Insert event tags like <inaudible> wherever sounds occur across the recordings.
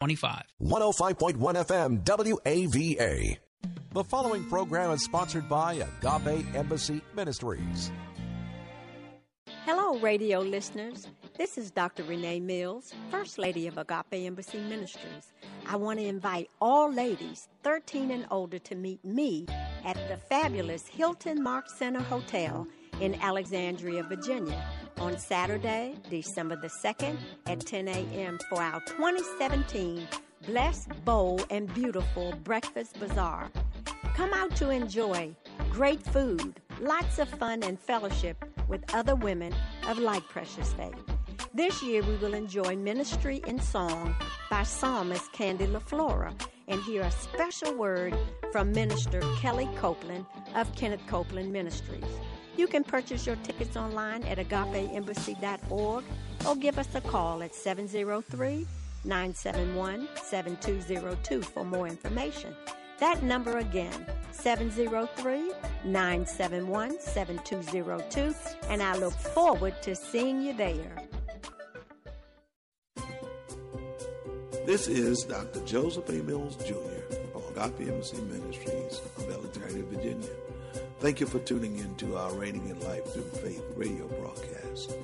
25. 105.1 FM WAVA. The following program is sponsored by Agape Embassy Ministries. Hello, radio listeners. This is Dr. Renee Mills, First Lady of Agape Embassy Ministries. I want to invite all ladies 13 and older to meet me at the fabulous Hilton Mark Center Hotel in Alexandria, Virginia on Saturday, December the 2nd at 10 a.m. for our 2017 Blessed, Bold, and Beautiful Breakfast Bazaar. Come out to enjoy great food, lots of fun, and fellowship with other women of like precious faith. This year we will enjoy ministry in song by psalmist Candy LaFlora and hear a special word from Minister Kellie Copeland of Kenneth Copeland Ministries. You can purchase your tickets online at agapeembassy.org or give us a call at 703 971 7202 for more information. That number again, 703 971 7202, and I look forward to seeing you there. This is Dr. Joseph A. Mills Jr. of Agape Embassy Ministries of Alexandria, Virginia. Thank you for tuning in to our Reigning in Life Through Faith radio broadcast.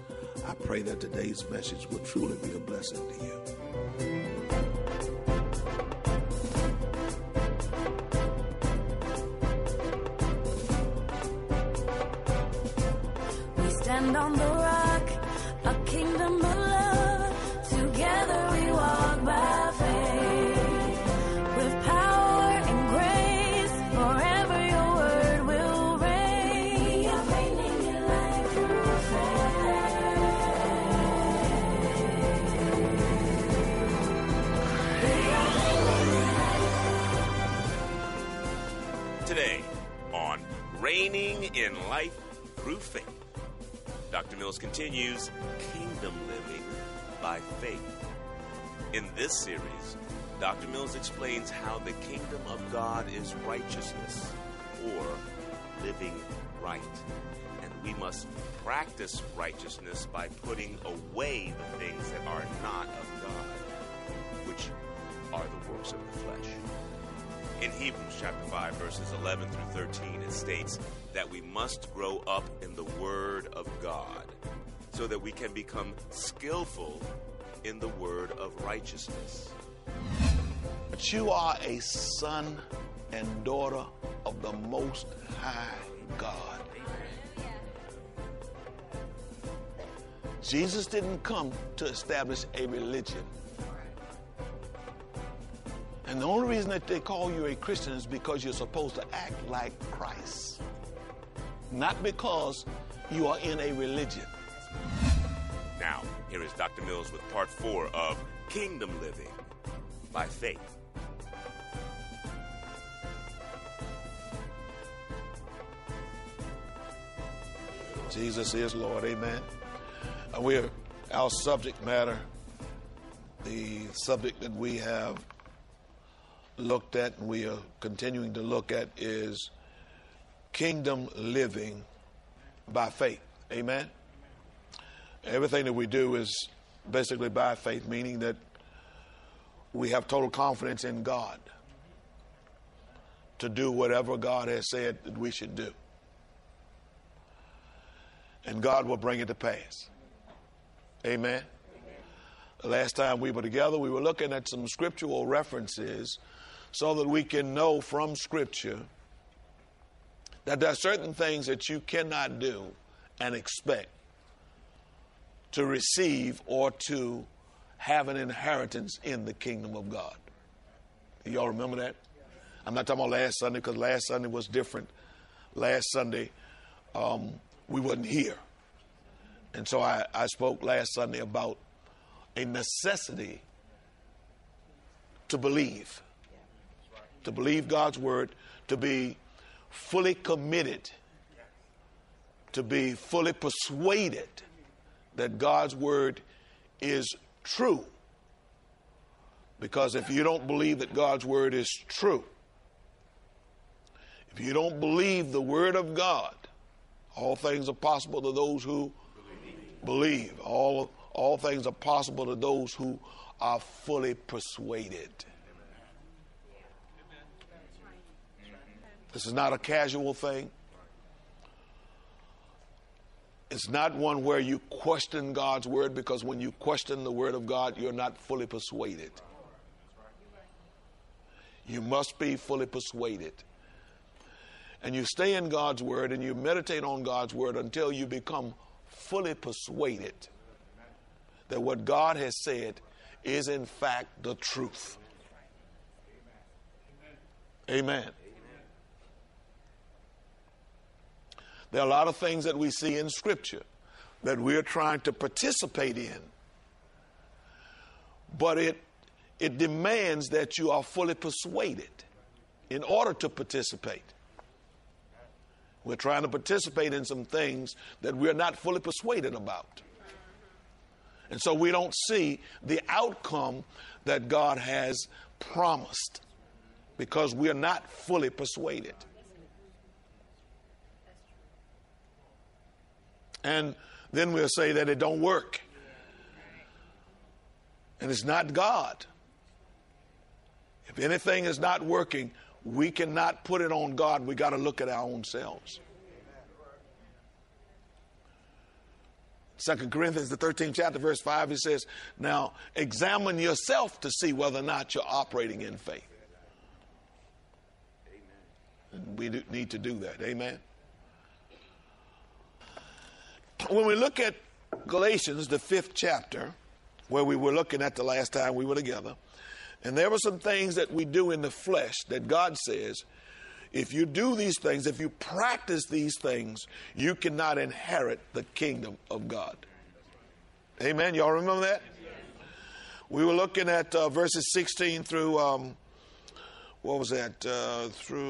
I pray that today's message will truly be a blessing to you. Reigning in Life Through Faith, Dr. Mills continues Kingdom Living by Faith. In this series, Dr. Mills explains how the kingdom of God is righteousness or living right. And we must practice righteousness by putting away the things that are not of God, which are the works of the flesh. In Hebrews chapter 5, verses 11 through 13, it states that we must grow up in the Word of God so that we can become skillful in the word of righteousness. But you are a son and daughter of the Most High God. Jesus didn't come to establish a religion. And the only reason that they call you a Christian is because you're supposed to act like Christ, not because you are in a religion. Now, here is Dr. Mills with part four of Kingdom Living by Faith. Jesus is Lord, amen. And we're our subject matter, the subject that we have looked at and we are continuing to look at is kingdom living by faith. Amen. Everything that we do is basically by faith, meaning that we have total confidence in God to do whatever God has said that we should do. And God will bring it to pass. Amen. Last time we were together, we were looking at some scriptural references so that we can know from Scripture that there are certain things that you cannot do and expect to receive or to have an inheritance in the kingdom of God. Y'all remember that? I'm not talking about last Sunday because last Sunday was different. Last Sunday, um, we wasn't here. And so I, I spoke last Sunday about a necessity to believe. To believe God's word, to be fully committed, to be fully persuaded that God's word is true. Because if you don't believe that God's word is true, if you don't believe the word of God, all things are possible to those who believe. All, all things are possible to those who are fully persuaded. This is not a casual thing. It's not one where you question God's word because when you question the word of God, you're not fully persuaded. You must be fully persuaded. And you stay in God's word and you meditate on God's word until you become fully persuaded that what God has said is in fact the truth. Amen. There are a lot of things that we see in Scripture that we're trying to participate in, but it, it demands that you are fully persuaded in order to participate. We're trying to participate in some things that we're not fully persuaded about. And so we don't see the outcome that God has promised because we are not fully persuaded. And then we'll say that it don't work. And it's not God. If anything is not working, we cannot put it on God. We got to look at our own selves. Second Corinthians, the 13th chapter, verse 5, he says, Now examine yourself to see whether or not you're operating in faith. And we need to do that. Amen. When we look at Galatians, the fifth chapter, where we were looking at the last time we were together, and there were some things that we do in the flesh that God says if you do these things, if you practice these things, you cannot inherit the kingdom of God. Amen. Y'all remember that? We were looking at uh, verses 16 through, um, what was that? Uh, through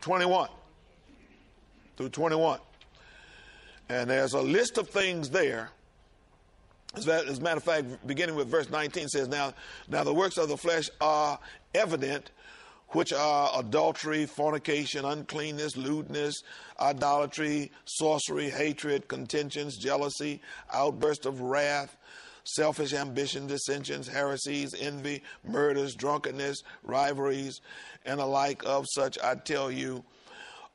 21. Through 21. And there's a list of things there. As a matter of fact, beginning with verse 19 says, Now, now the works of the flesh are evident, which are adultery, fornication, uncleanness, lewdness, idolatry, sorcery, hatred, contentions, jealousy, outburst of wrath, selfish ambition, dissensions, heresies, envy, murders, drunkenness, rivalries, and the like of such. I tell you,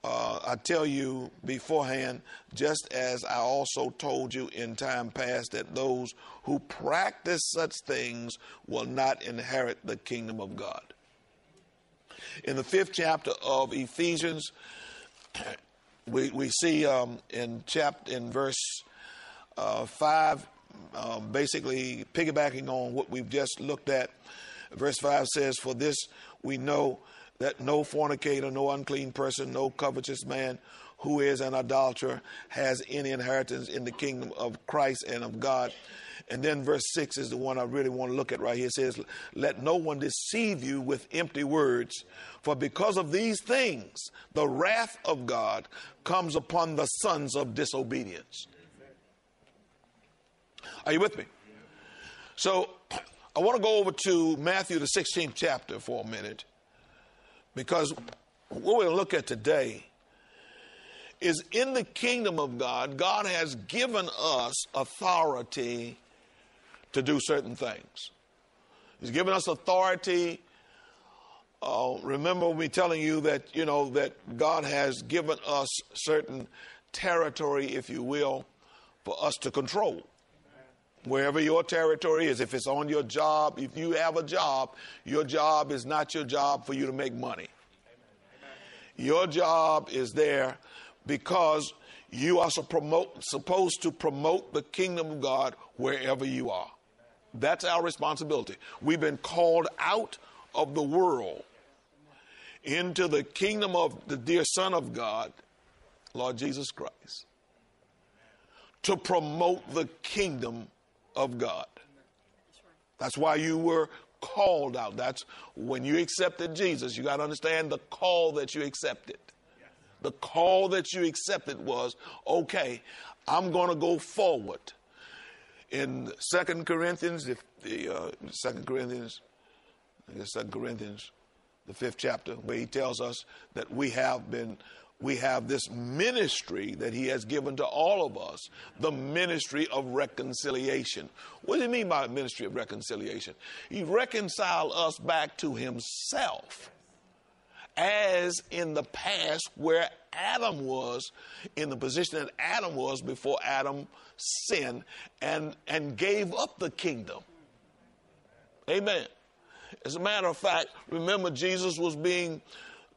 uh, I tell you beforehand, just as I also told you in time past, that those who practice such things will not inherit the kingdom of God in the fifth chapter of Ephesians, <clears throat> we, we see um, in chapter in verse uh, five, um, basically piggybacking on what we've just looked at. Verse five says, "For this we know that no fornicator, no unclean person, no covetous man." Who is an idolater has any inheritance in the kingdom of Christ and of God. And then verse 6 is the one I really want to look at right here. It says, Let no one deceive you with empty words, for because of these things, the wrath of God comes upon the sons of disobedience. Are you with me? So I want to go over to Matthew, the 16th chapter, for a minute, because what we're going to look at today is in the kingdom of God, God has given us authority to do certain things. He's given us authority. Uh, remember me telling you that, you know, that God has given us certain territory, if you will, for us to control. Wherever your territory is, if it's on your job, if you have a job, your job is not your job for you to make money. Your job is there because you are supposed to promote the kingdom of God wherever you are. That's our responsibility. We've been called out of the world into the kingdom of the dear Son of God, Lord Jesus Christ, to promote the kingdom of God. That's why you were called out. That's when you accepted Jesus. You got to understand the call that you accepted. The call that you accepted was okay, I'm going to go forward. In Second Corinthians, if the uh, Second Corinthians, I guess Second Corinthians, the fifth chapter, where he tells us that we have been we have this ministry that he has given to all of us the ministry of reconciliation. What do you mean by ministry of reconciliation? He reconciled us back to himself as in the past where Adam was in the position that Adam was before Adam sinned and, and gave up the kingdom. Amen. As a matter of fact, remember Jesus was being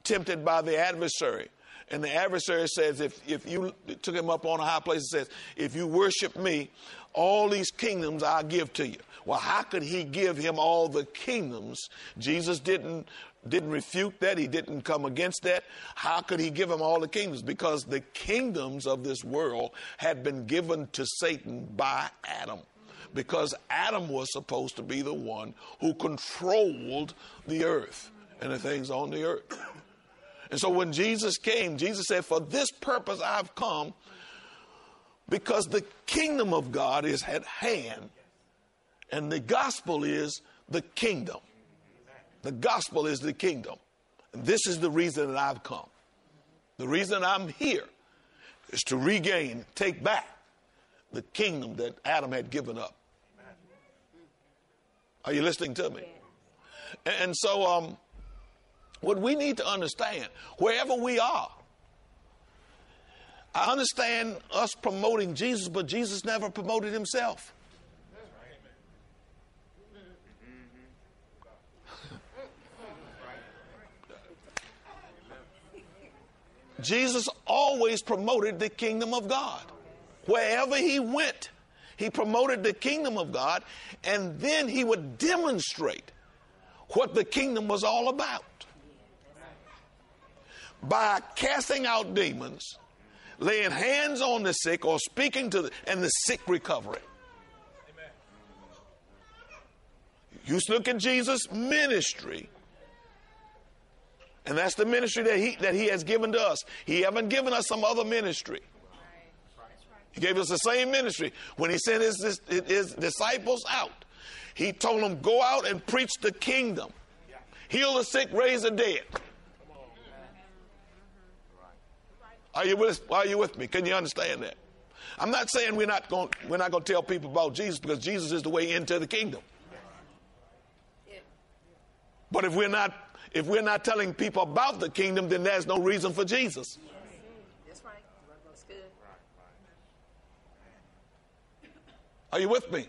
tempted by the adversary. And the adversary says, if, if you took him up on a high place and says, if you worship me, all these kingdoms I'll give to you. Well, how could he give him all the kingdoms? Jesus didn't didn't refute that. He didn't come against that. How could he give him all the kingdoms? Because the kingdoms of this world had been given to Satan by Adam. Because Adam was supposed to be the one who controlled the earth and the things on the earth. And so when Jesus came, Jesus said, For this purpose I've come, because the kingdom of God is at hand, and the gospel is the kingdom. The gospel is the kingdom. And this is the reason that I've come. The reason I'm here is to regain, take back the kingdom that Adam had given up. Are you listening to me? And so, um, what we need to understand, wherever we are, I understand us promoting Jesus, but Jesus never promoted himself. <laughs> Jesus always promoted the kingdom of God. Wherever he went, he promoted the kingdom of God, and then he would demonstrate what the kingdom was all about. By casting out demons, laying hands on the sick, or speaking to the, and the sick recovering. You look at Jesus' ministry and that's the ministry that he, that he has given to us. He haven't given us some other ministry. He gave us the same ministry. When he sent his, his, his disciples out, he told them, go out and preach the kingdom. Heal the sick, raise the dead. Are you with, are you with me? Can you understand that? I'm not saying we're not going we're not going to tell people about Jesus because Jesus is the way into the kingdom. But if we're not if we're not telling people about the kingdom, then there's no reason for Jesus. That's right. That's good. Are you with me?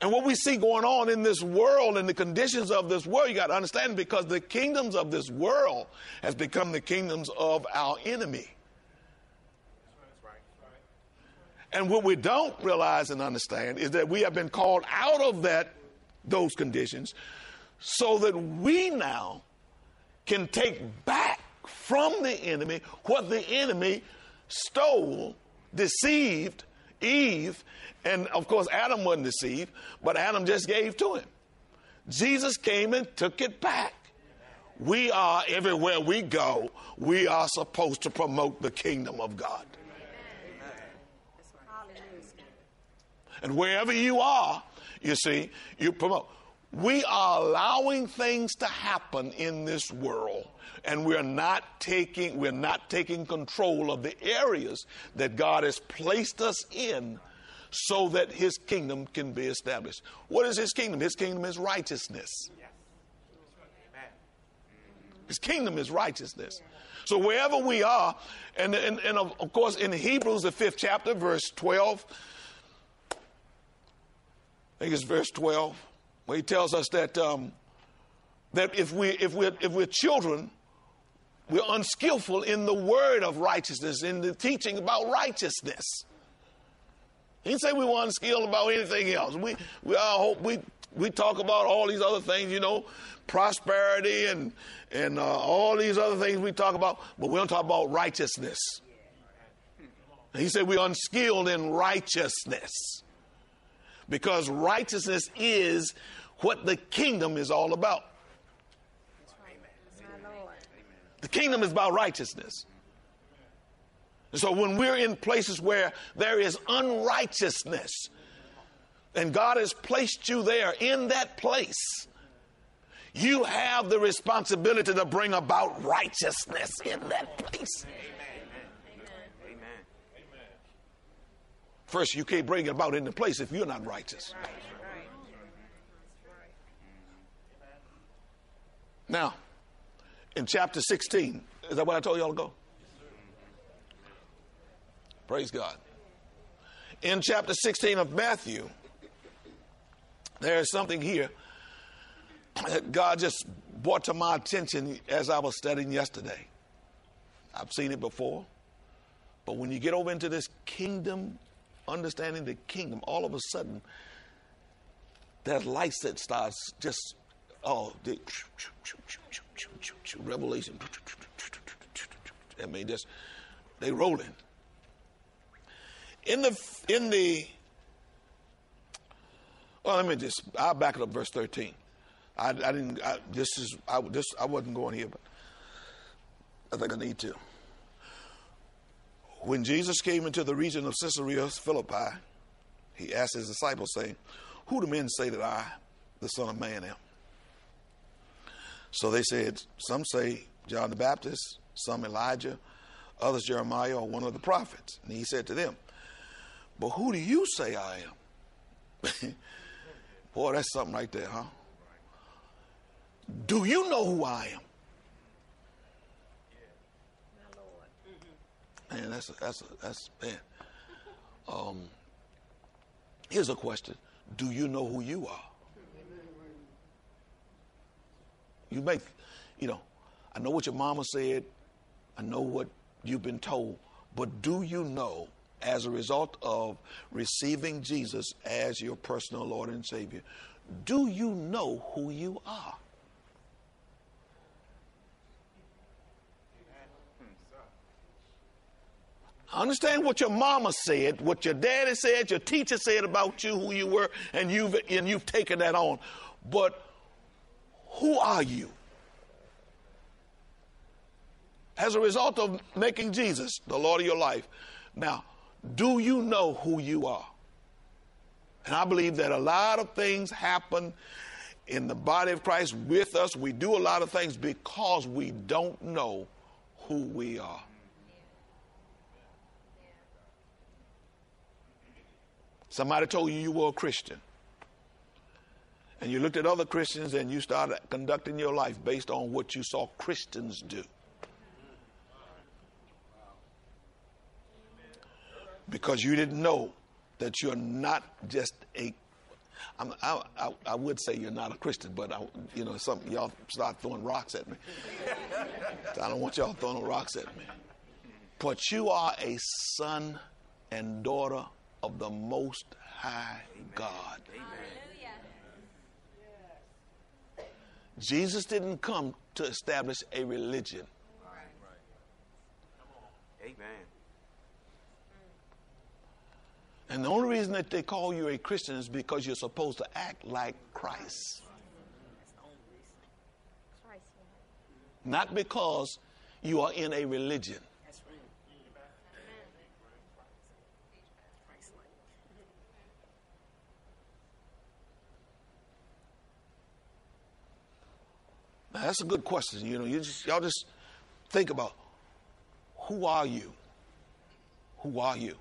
And what we see going on in this world and the conditions of this world, you got to understand because the kingdoms of this world has become the kingdoms of our enemy. And what we don't realize and understand is that we have been called out of that those conditions so that we now can take back from the enemy what the enemy stole, deceived Eve, and of course, Adam wasn't deceived, but Adam just gave to him. Jesus came and took it back. We are, everywhere we go, we are supposed to promote the kingdom of God. And wherever you are, you see, you promote we are allowing things to happen in this world and we're not taking we're not taking control of the areas that God has placed us in so that his kingdom can be established. What is his kingdom? His kingdom is righteousness. His kingdom is righteousness. So wherever we are, and, and, and of, of course in Hebrews, the fifth chapter, verse 12, I think it's verse 12 where he tells us that, um, that if, we, if, we're, if we're children, we're unskillful in the word of righteousness, in the teaching about righteousness. He didn't say we were unskilled about anything else. We, we all hope we, we talk about all these other things, you know, prosperity and, and uh, all these other things we talk about, but we don't talk about righteousness. He said we're unskilled in righteousness. Because righteousness is what the kingdom is all about. The kingdom is about righteousness. And so when we're in places where there is unrighteousness, and God has placed you there in that place, you have the responsibility to bring about righteousness in that place. First, you can't bring it about in the place if you're not righteous. Now, in chapter 16, is that what I told y'all to go? Praise God. In chapter 16 of Matthew, there is something here that God just brought to my attention as I was studying yesterday. I've seen it before, but when you get over into this kingdom, understanding the kingdom, all of a sudden, that lights that starts just, oh, the, revelation. I mean, just, they rolling. In the, in the, well, let me just, I'll back it up verse 13. I, I didn't, I, this is, I, this, I wasn't going here, but I think I need to. When Jesus came into the region of Caesarea Philippi, he asked his disciples, saying, Who do men say that I, the Son of Man, am? So they said, Some say John the Baptist, some Elijah, others Jeremiah or one of the prophets. And he said to them, But who do you say I am? <laughs> Boy, that's something right there, huh? Do you know who I am? Man, that's a, that's a, that's man. Um, here's a question: Do you know who you are? You make, you know, I know what your mama said. I know what you've been told, but do you know, as a result of receiving Jesus as your personal Lord and Savior, do you know who you are? I understand what your mama said, what your daddy said, your teacher said about you, who you were, and you've and you've taken that on. But who are you? As a result of making Jesus the Lord of your life. Now, do you know who you are? And I believe that a lot of things happen in the body of Christ with us. We do a lot of things because we don't know who we are. Somebody told you you were a Christian. And you looked at other Christians and you started conducting your life based on what you saw Christians do. Because you didn't know that you're not just a I'm, I, I, I, would say you're not a Christian, but I, you know, some y'all start throwing rocks at me. I don't want y'all throwing rocks at me. But you are a son and daughter of the Most High God. Jesus didn't come to establish a religion. Amen. And the only reason that they call you a Christian is because you're supposed to act like Christ. Not because you are in a religion. Now, that's a good question. You know, you just y'all just think about who are you? Who are you?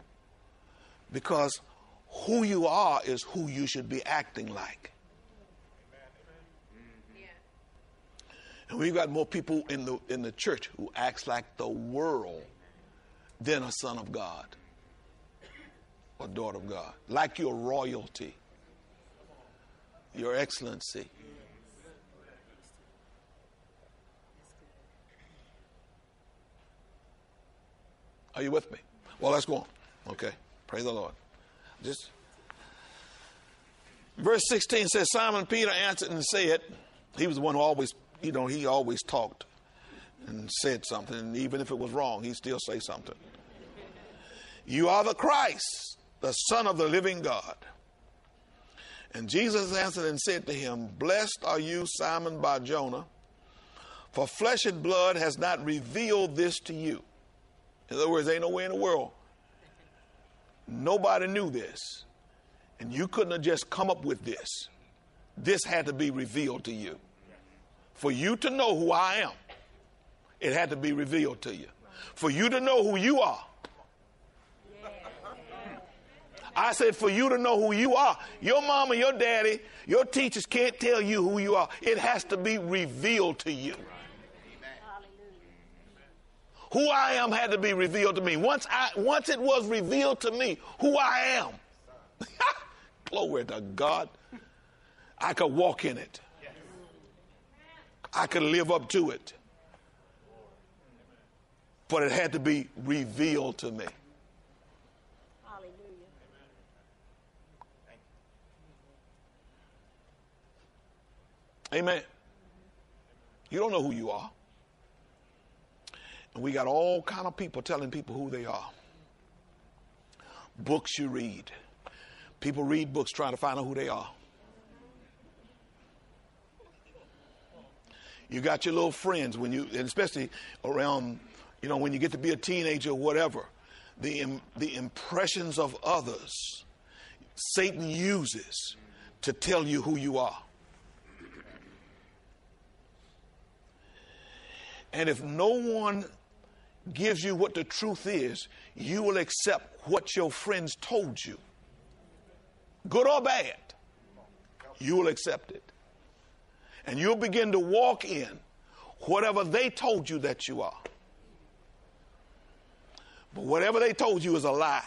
Because who you are is who you should be acting like. And we've got more people in the in the church who acts like the world than a son of God or daughter of God, like your royalty, your excellency. Are you with me? Well, let's go on. Okay. Praise the Lord. Just verse 16 says Simon Peter answered and said, he was the one who always, you know, he always talked and said something, and even if it was wrong, he'd still say something. You are the Christ, the Son of the living God. And Jesus answered and said to him, Blessed are you, Simon Bar Jonah, for flesh and blood has not revealed this to you. In other words, ain't no way in the world. Nobody knew this. And you couldn't have just come up with this. This had to be revealed to you. For you to know who I am, it had to be revealed to you. For you to know who you are, I said, for you to know who you are. Your mama, your daddy, your teachers can't tell you who you are. It has to be revealed to you. Who I am had to be revealed to me. Once I once it was revealed to me who I am. <laughs> Glory to God. I could walk in it. I could live up to it. But it had to be revealed to me. Amen. You don't know who you are. And we got all kind of people telling people who they are. Books you read. People read books trying to find out who they are. You got your little friends when you, especially around, you know, when you get to be a teenager or whatever, the, the impressions of others Satan uses to tell you who you are. And if no one gives you what the truth is, you will accept what your friends told you. Good or bad, you will accept it. And you'll begin to walk in whatever they told you that you are. But whatever they told you is a lie.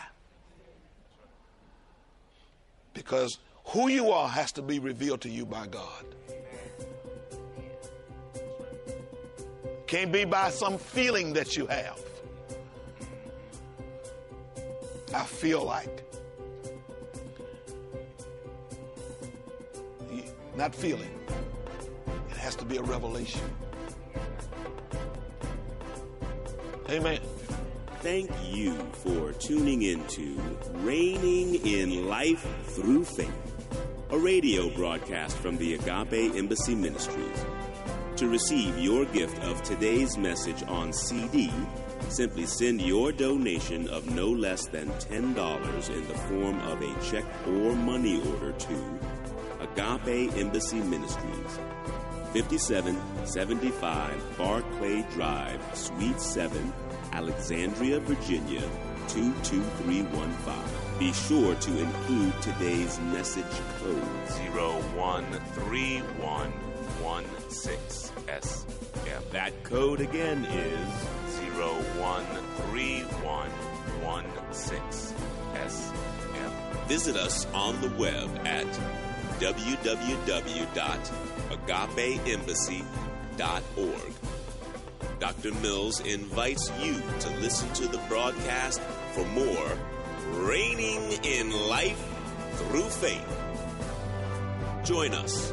Because who you are has to be revealed to you by God. Can't be by some feeling that you have. I feel like. Not feeling. It has to be a revelation. Amen. Thank you for tuning into Reigning in Life Through Faith, a radio broadcast from the Agape Embassy Ministries. To receive your gift of today's message on CD, simply send your donation of no less than $10 in the form of a check or money order to Agape Embassy Ministries, 5775 Barclay Drive, Suite 7, Alexandria, Virginia, 22315. Be sure to include today's message code 013116SF. That code again is 013116SF. Visit us on the web at www.agapeembassy.org. Dr. Mills invites you to listen to the broadcast for more Reigning in Life Through Faith. Join us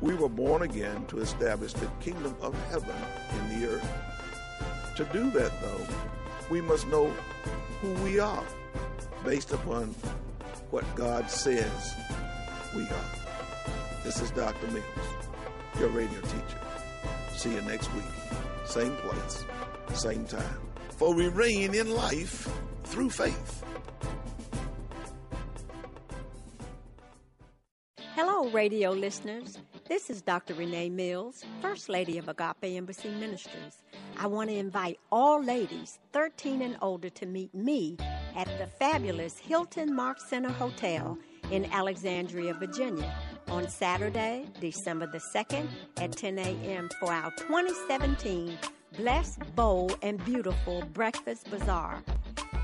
we were born again to establish the kingdom of heaven in the earth. To do that, though, we must know who we are based upon what God says we are. This is Dr. Mills, your radio teacher. See you next week. Same place, same time. For we reign in life through faith. Hello, radio listeners. This is Dr. Renee Mills, First Lady of Agape Embassy Ministries. I want to invite all ladies 13 and older to meet me at the fabulous Hilton Mark Center Hotel in Alexandria, Virginia on Saturday, December the 2nd at 10 a.m. for our 2017 Blessed, Bold, and Beautiful Breakfast Bazaar.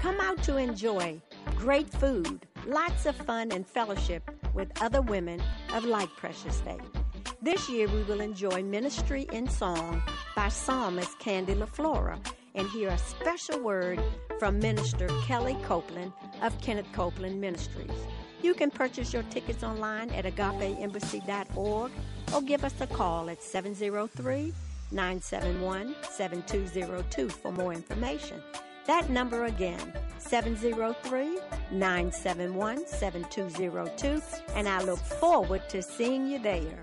Come out to enjoy great food, lots of fun and fellowship with other women of like precious faith. This year we will enjoy Ministry in Song by psalmist Candy LaFlora and hear a special word from Minister Kellie Copeland of Kenneth Copeland Ministries. You can purchase your tickets online at agapeembassy.org or give us a call at 703 971 7202 for more information. That number again, 703 971 7202, and I look forward to seeing you there.